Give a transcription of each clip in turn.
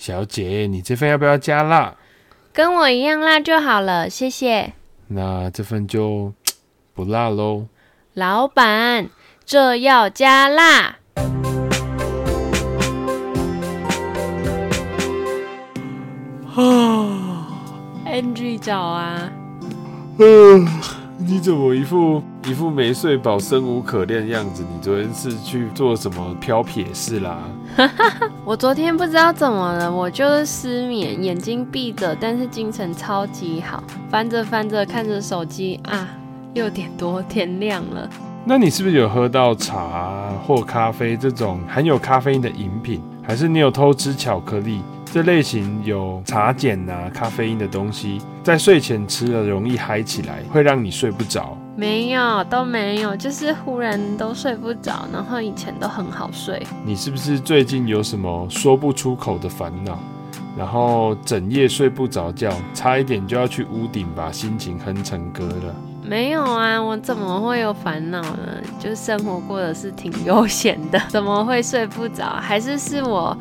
小姐，你这份要不要加辣？跟我一样辣就好了，谢谢。那这份就不辣喽。老板，这要加辣。啊，NG 找啊。嗯，你怎么一副一副没睡饱、生无可恋的样子？你昨天是去做什么飘撇事啦？我昨天不知道怎么了，我就是失眠，眼睛闭着，但是精神超级好，翻着翻着看着手机啊，六点多天亮了。那你是不是有喝到茶或咖啡这种含有咖啡因的饮品？还是你有偷吃巧克力？这类型有茶碱啊、咖啡因的东西，在睡前吃了容易嗨起来，会让你睡不着。没有，都没有，就是忽然都睡不着，然后以前都很好睡。你是不是最近有什么说不出口的烦恼，然后整夜睡不着觉，差一点就要去屋顶把心情哼成歌了？没有啊，我怎么会有烦恼呢？就生活过得是挺悠闲的，怎么会睡不着？还是是我？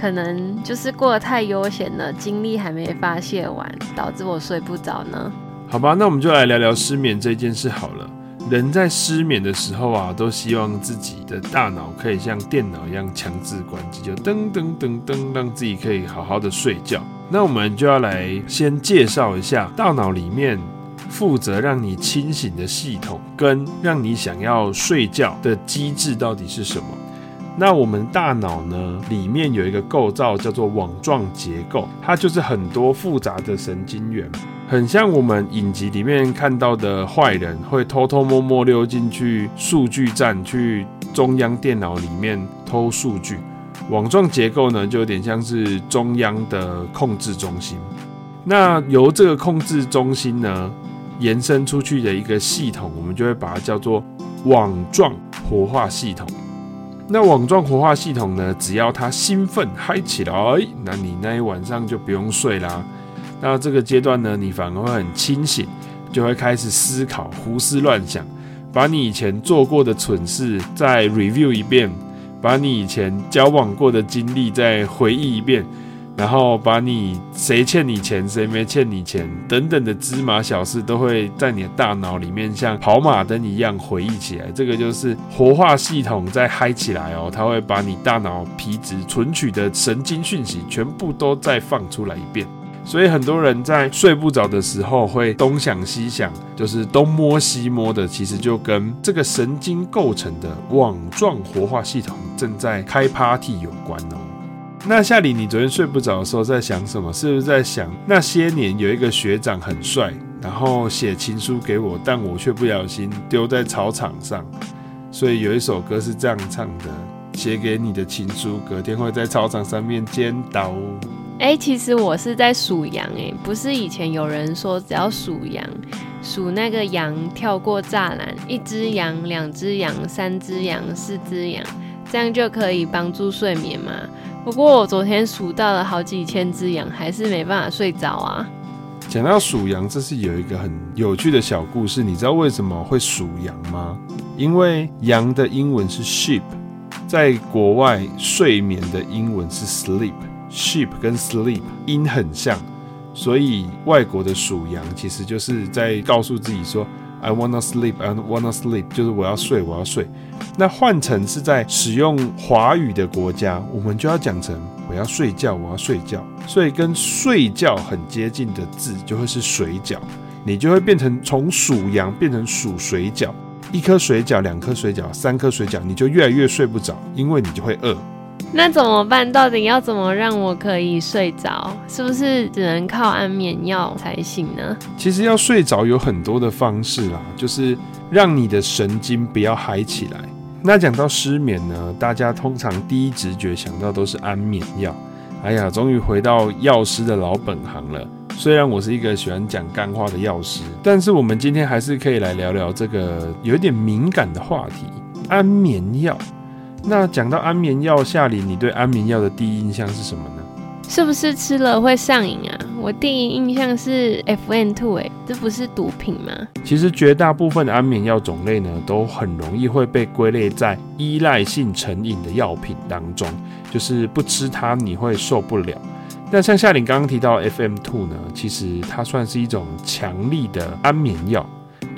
可能就是过得太悠闲了，精力还没发泄完，导致我睡不着呢。好吧，那我们就来聊聊失眠这件事好了。人在失眠的时候啊，都希望自己的大脑可以像电脑一样强制关机，就噔噔噔噔，让自己可以好好的睡觉。那我们就要来先介绍一下大脑里面负责让你清醒的系统，跟让你想要睡觉的机制到底是什么。那我们大脑呢，里面有一个构造叫做网状结构，它就是很多复杂的神经元，很像我们影集里面看到的坏人会偷偷摸摸溜进去数据站，去中央电脑里面偷数据。网状结构呢，就有点像是中央的控制中心。那由这个控制中心呢，延伸出去的一个系统，我们就会把它叫做网状活化系统。那网状活化系统呢，只要它兴奋嗨起来，那你那一晚上就不用睡啦。那这个阶段呢，你反而会很清醒，就会开始思考、胡思乱想，把你以前做过的蠢事再 review 一遍，把你以前交往过的经历再回忆一遍。然后把你谁欠你钱，谁没欠你钱等等的芝麻小事，都会在你的大脑里面像跑马灯一样回忆起来。这个就是活化系统在嗨起来哦，它会把你大脑皮质存取的神经讯息全部都再放出来一遍。所以很多人在睡不着的时候会东想西想，就是东摸西摸的，其实就跟这个神经构成的网状活化系统正在开 party 有关哦。那夏里，你昨天睡不着的时候在想什么？是不是在想那些年有一个学长很帅，然后写情书给我，但我却不小心丢在操场上，所以有一首歌是这样唱的：写给你的情书，隔天会在操场上面见到。哎、其实我是在数羊，哎，不是以前有人说只要数羊，数那个羊跳过栅栏，一只羊、两只羊、三只羊、四只羊，这样就可以帮助睡眠吗？不过我昨天数到了好几千只羊，还是没办法睡着啊。讲到数羊，这是有一个很有趣的小故事。你知道为什么会数羊吗？因为羊的英文是 sheep，在国外睡眠的英文是 sleep，sheep 跟 sleep 音很像，所以外国的数羊其实就是在告诉自己说。I wanna sleep, I wanna sleep，就是我要睡，我要睡。那换成是在使用华语的国家，我们就要讲成我要睡觉，我要睡觉。所以跟睡觉很接近的字就会是水饺，你就会变成从数羊变成数水饺，一颗水饺、两颗水饺、三颗水饺，你就越来越睡不着，因为你就会饿。那怎么办？到底要怎么让我可以睡着？是不是只能靠安眠药才行呢？其实要睡着有很多的方式啦，就是让你的神经不要嗨起来。那讲到失眠呢，大家通常第一直觉想到都是安眠药。哎呀，终于回到药师的老本行了。虽然我是一个喜欢讲干话的药师，但是我们今天还是可以来聊聊这个有点敏感的话题——安眠药。那讲到安眠药，夏琳，你对安眠药的第一印象是什么呢？是不是吃了会上瘾啊？我第一印象是 FM2，哎，这不是毒品吗？其实绝大部分的安眠药种类呢，都很容易会被归类在依赖性成瘾的药品当中，就是不吃它你会受不了。那像夏琳刚刚提到 FM two 呢，其实它算是一种强力的安眠药，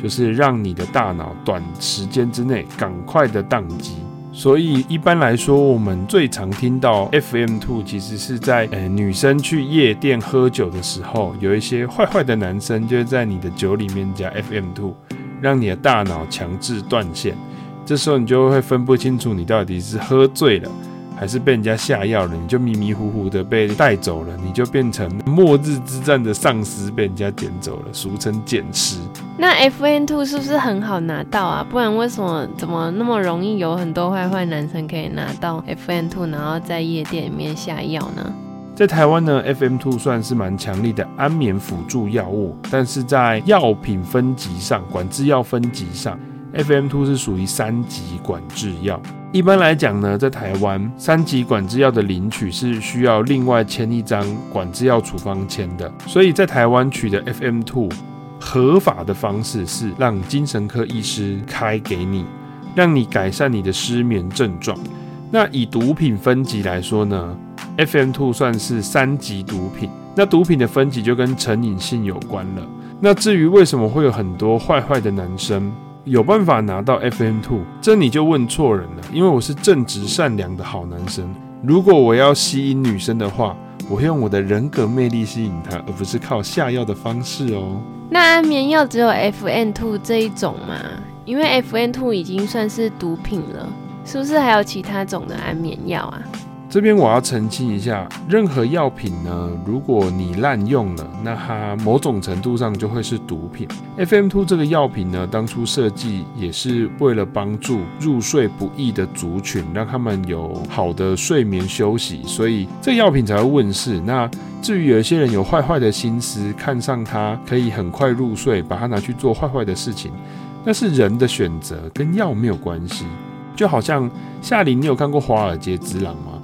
就是让你的大脑短时间之内赶快的宕机。所以一般来说，我们最常听到 FM Two，其实是在呃女生去夜店喝酒的时候，有一些坏坏的男生就会在你的酒里面加 FM Two，让你的大脑强制断线。这时候你就会分不清楚你到底是喝醉了，还是被人家下药了，你就迷迷糊糊的被带走了，你就变成末日之战的丧尸被人家捡走了，俗称捡尸。那 FM2 是不是很好拿到啊？不然为什么怎么那么容易有很多坏坏男生可以拿到 FM2，然后在夜店里面下药呢？在台湾呢，FM Two 算是蛮强力的安眠辅助药物，但是在药品分级上，管制药分级上。FM two 是属于三级管制药。一般来讲呢，在台湾三级管制药的领取是需要另外签一张管制药处方签的。所以在台湾取得 FM two 合法的方式是让精神科医师开给你，让你改善你的失眠症状。那以毒品分级来说呢，FM two 算是三级毒品。那毒品的分级就跟成瘾性有关了。那至于为什么会有很多坏坏的男生，有办法拿到 FM2，这你就问错人了。因为我是正直善良的好男生。如果我要吸引女生的话，我会用我的人格魅力吸引她，而不是靠下药的方式哦。那安眠药只有 FM2 这一种吗？因为 FM2 已经算是毒品了，是不是还有其他种的安眠药啊？这边我要澄清一下，任何药品呢，如果你滥用了，那它某种程度上就会是毒品。F M Two 这个药品呢，当初设计也是为了帮助入睡不易的族群，让他们有好的睡眠休息，所以这个药品才会问世。那至于有些人有坏坏的心思，看上它可以很快入睡，把它拿去做坏坏的事情，那是人的选择，跟药没有关系。就好像夏琳，你有看过《华尔街之狼》吗？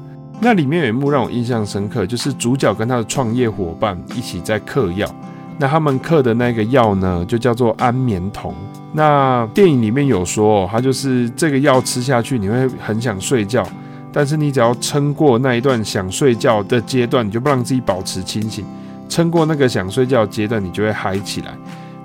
那里面有一幕让我印象深刻，就是主角跟他的创业伙伴一起在嗑药。那他们嗑的那个药呢，就叫做安眠酮。那电影里面有说，他就是这个药吃下去，你会很想睡觉，但是你只要撑过那一段想睡觉的阶段，你就不让自己保持清醒。撑过那个想睡觉阶段，你就会嗨起来。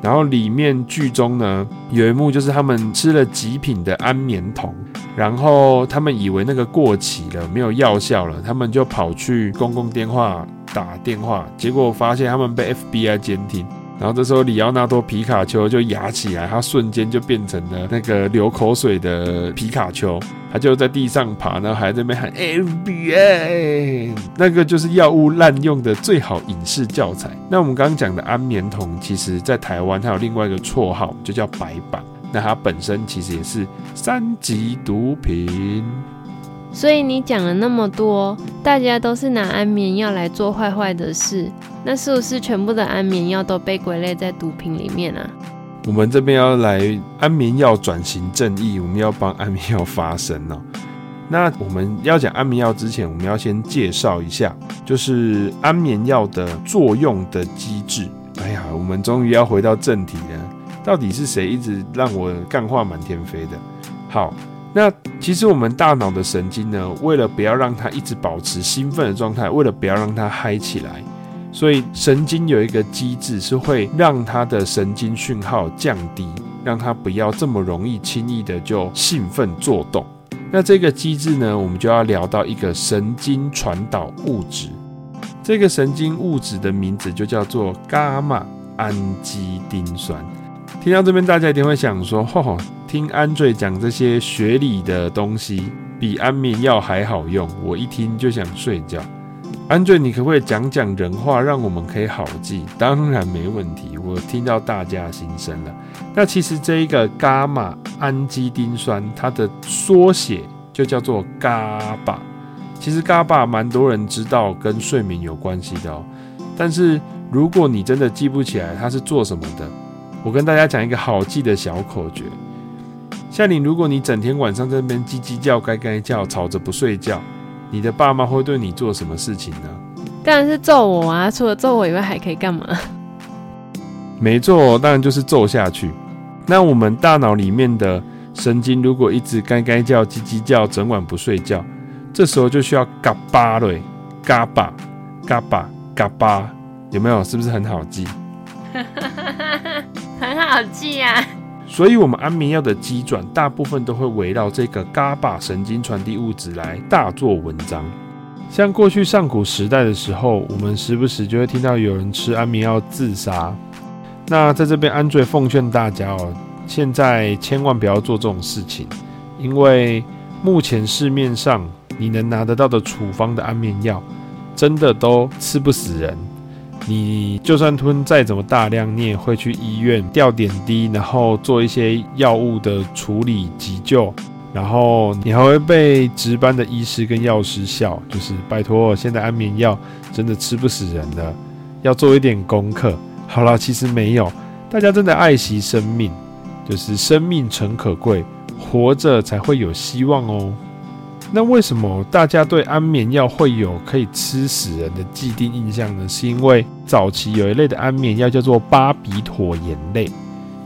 然后里面剧中呢，有一幕就是他们吃了极品的安眠酮，然后他们以为那个过期了，没有药效了，他们就跑去公共电话打电话，结果发现他们被 FBI 监听。然后这时候，里奥纳多皮卡丘就牙起来，他瞬间就变成了那个流口水的皮卡丘，他就在地上爬，然后还在那边喊 FBI，那个就是药物滥用的最好影视教材。那我们刚刚讲的安眠酮，其实在台湾它有另外一个绰号，就叫白板。那它本身其实也是三级毒品。所以你讲了那么多，大家都是拿安眠药来做坏坏的事，那是不是全部的安眠药都被归类在毒品里面啊？我们这边要来安眠药转型正义，我们要帮安眠药发声哦。那我们要讲安眠药之前，我们要先介绍一下，就是安眠药的作用的机制。哎呀，我们终于要回到正题了，到底是谁一直让我干话满天飞的？好。那其实我们大脑的神经呢，为了不要让它一直保持兴奋的状态，为了不要让它嗨起来，所以神经有一个机制是会让它的神经讯号降低，让它不要这么容易轻易的就兴奋作动。那这个机制呢，我们就要聊到一个神经传导物质，这个神经物质的名字就叫做伽马氨基丁酸。听到这边，大家一定会想说：“吼，听 Andre 讲这些学理的东西，比安眠药还好用。”我一听就想睡觉。Andre，你可不可以讲讲人话，让我们可以好记？当然没问题。我听到大家心声了。那其实这一个伽马氨基丁酸，它的缩写就叫做伽巴。其实伽巴蛮多人知道跟睡眠有关系的哦。但是如果你真的记不起来它是做什么的，我跟大家讲一个好记的小口诀。夏琳，如果你整天晚上在那边叽叽叫、该该叫，吵着不睡觉，你的爸妈会对你做什么事情呢？当然是揍我啊！除了揍我以外，还可以干嘛？没错，当然就是揍下去。那我们大脑里面的神经如果一直该该叫、叽叽叫，整晚不睡觉，这时候就需要嘎巴嘞，嘎巴、嘎巴、嘎巴，有没有？是不是很好记？很好记啊！所以，我们安眠药的机转大部分都会围绕这个嘎巴神经传递物质来大做文章。像过去上古时代的时候，我们时不时就会听到有人吃安眠药自杀。那在这边，安瑞奉劝大家哦，现在千万不要做这种事情，因为目前市面上你能拿得到的处方的安眠药，真的都吃不死人。你就算吞再怎么大量，你也会去医院吊点滴，然后做一些药物的处理急救，然后你还会被值班的医师跟药师笑，就是拜托，现在安眠药真的吃不死人的，要做一点功课。好了，其实没有，大家真的爱惜生命，就是生命诚可贵，活着才会有希望哦。那为什么大家对安眠药会有可以吃死人的既定印象呢？是因为早期有一类的安眠药叫做巴比妥盐类，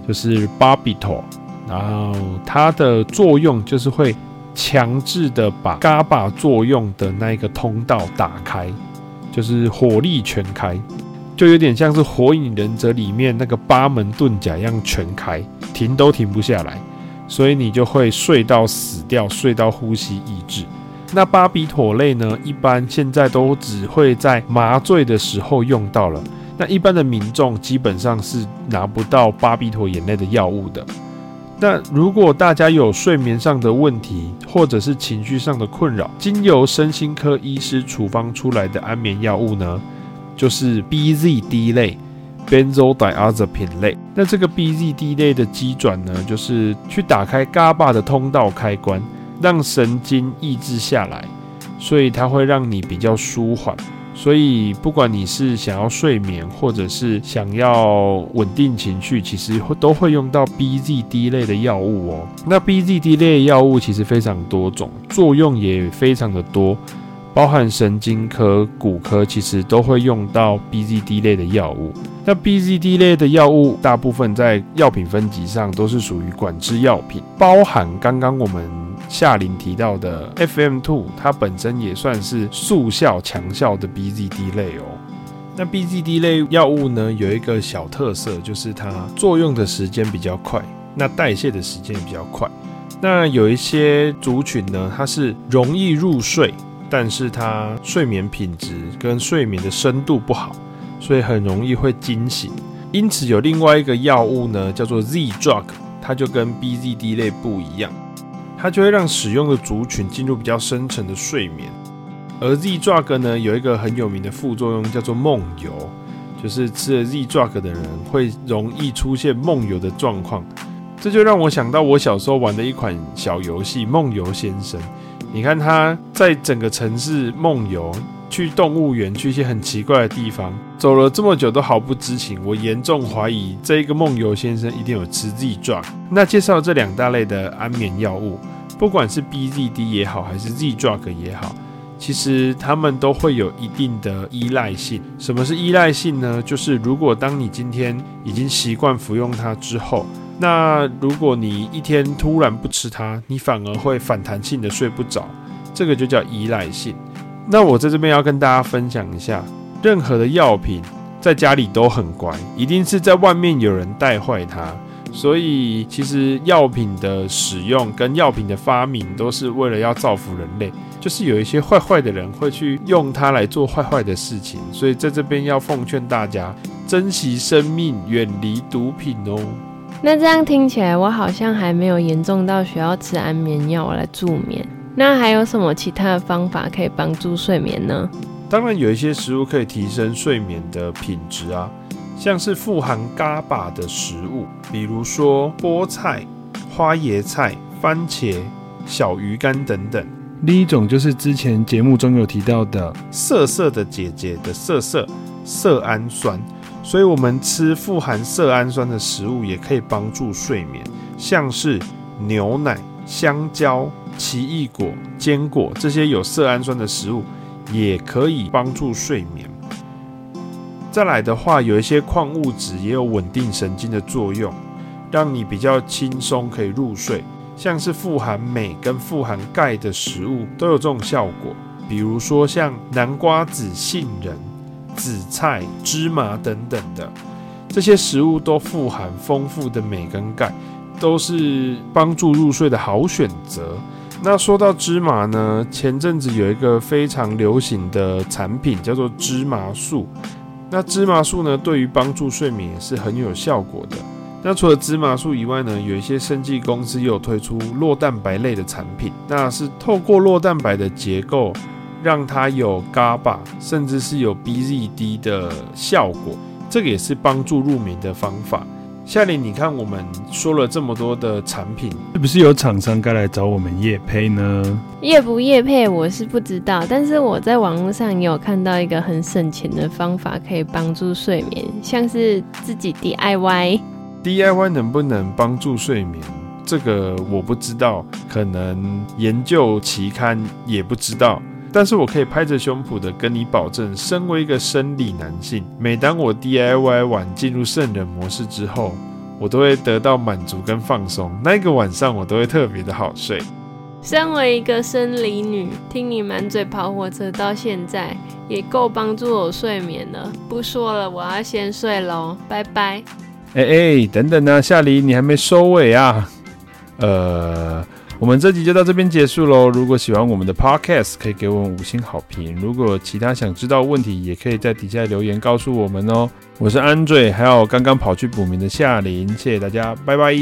就是巴比妥，然后它的作用就是会强制的把嘎巴作用的那一个通道打开，就是火力全开。就有点像是《火影忍者》里面那个八门遁甲一样全开，停都停不下来，所以你就会睡到死掉，睡到呼吸抑制。那巴比妥类呢，一般现在都只会在麻醉的时候用到了。那一般的民众基本上是拿不到巴比妥盐类的药物的。那如果大家有睡眠上的问题，或者是情绪上的困扰，经由身心科医师处方出来的安眠药物呢，就是 BZD 类，benzodiazepine 类。那这个 BZD 类的机转呢，就是去打开 GABA 的通道开关，让神经抑制下来，所以它会让你比较舒缓。所以不管你是想要睡眠，或者是想要稳定情绪，其实都会用到 BZD 类的药物哦。那 BZD 类药物其实非常多种，作用也非常的多。包含神经科、骨科，其实都会用到 BZD 类的药物。那 BZD 类的药物，大部分在药品分级上都是属于管制药品，包含刚刚我们夏琳提到的 FM2，它本身也算是速效强效的 BZD 类哦。那 BZD 类药物呢，有一个小特色，就是它作用的时间比较快，那代谢的时间也比较快。那有一些族群呢，它是容易入睡。但是它睡眠品质跟睡眠的深度不好，所以很容易会惊醒。因此有另外一个药物呢，叫做 Z drug，它就跟 BZD 类不一样，它就会让使用的族群进入比较深层的睡眠。而 Z drug 呢，有一个很有名的副作用叫做梦游，就是吃了 Z drug 的人会容易出现梦游的状况。这就让我想到我小时候玩的一款小游戏《梦游先生》。你看他在整个城市梦游，去动物园，去一些很奇怪的地方，走了这么久都毫不知情。我严重怀疑这一个梦游先生一定有吃 Z drug。那介绍这两大类的安眠药物，不管是 BZD 也好，还是 Z drug 也好，其实他们都会有一定的依赖性。什么是依赖性呢？就是如果当你今天已经习惯服用它之后。那如果你一天突然不吃它，你反而会反弹性的睡不着，这个就叫依赖性。那我在这边要跟大家分享一下，任何的药品在家里都很乖，一定是在外面有人带坏它。所以其实药品的使用跟药品的发明都是为了要造福人类，就是有一些坏坏的人会去用它来做坏坏的事情。所以在这边要奉劝大家，珍惜生命，远离毒品哦。那这样听起来，我好像还没有严重到需要吃安眠药来助眠。那还有什么其他的方法可以帮助睡眠呢？当然有一些食物可以提升睡眠的品质啊，像是富含 GABA 的食物，比如说菠菜、花椰菜、番茄、小鱼干等等。另一种就是之前节目中有提到的色色的姐姐的色色色氨酸。所以，我们吃富含色氨酸的食物也可以帮助睡眠，像是牛奶、香蕉、奇异果、坚果这些有色氨酸的食物，也可以帮助睡眠。再来的话，有一些矿物质也有稳定神经的作用，让你比较轻松可以入睡。像是富含镁跟富含钙的食物都有这种效果，比如说像南瓜子、杏仁、紫菜、芝麻等等的。这些食物都富含丰富的镁跟钙，都是帮助入睡的好选择。那说到芝麻呢，前阵子有一个非常流行的产品叫做芝麻素。那芝麻素呢，对于帮助睡眠也是很有效果的。那除了芝麻素以外呢，有一些生技公司也有推出酪蛋白类的产品，那是透过酪蛋白的结构，让它有 GABA，甚至是有 BZD 的效果。这个也是帮助入眠的方法。夏琳，你看我们说了这么多的产品，是不是有厂商该来找我们叶配呢？叶不叶配我是不知道，但是我在网络上也有看到一个很省钱的方法，可以帮助睡眠，像是自己 DIY。DIY 能不能帮助睡眠？这个我不知道，可能研究期刊也不知道。但是我可以拍着胸脯的跟你保证，身为一个生理男性，每当我 DIY 完进入圣人模式之后，我都会得到满足跟放松。那个晚上我都会特别的好睡。身为一个生理女，听你满嘴跑火车到现在，也够帮助我睡眠了。不说了，我要先睡喽，拜拜。哎哎，等等呢，夏黎，你还没收尾啊？呃。我们这集就到这边结束喽。如果喜欢我们的 Podcast，可以给我们五星好评。如果其他想知道问题，也可以在底下留言告诉我们哦。我是安醉还有刚刚跑去补名的夏琳，谢谢大家，拜拜。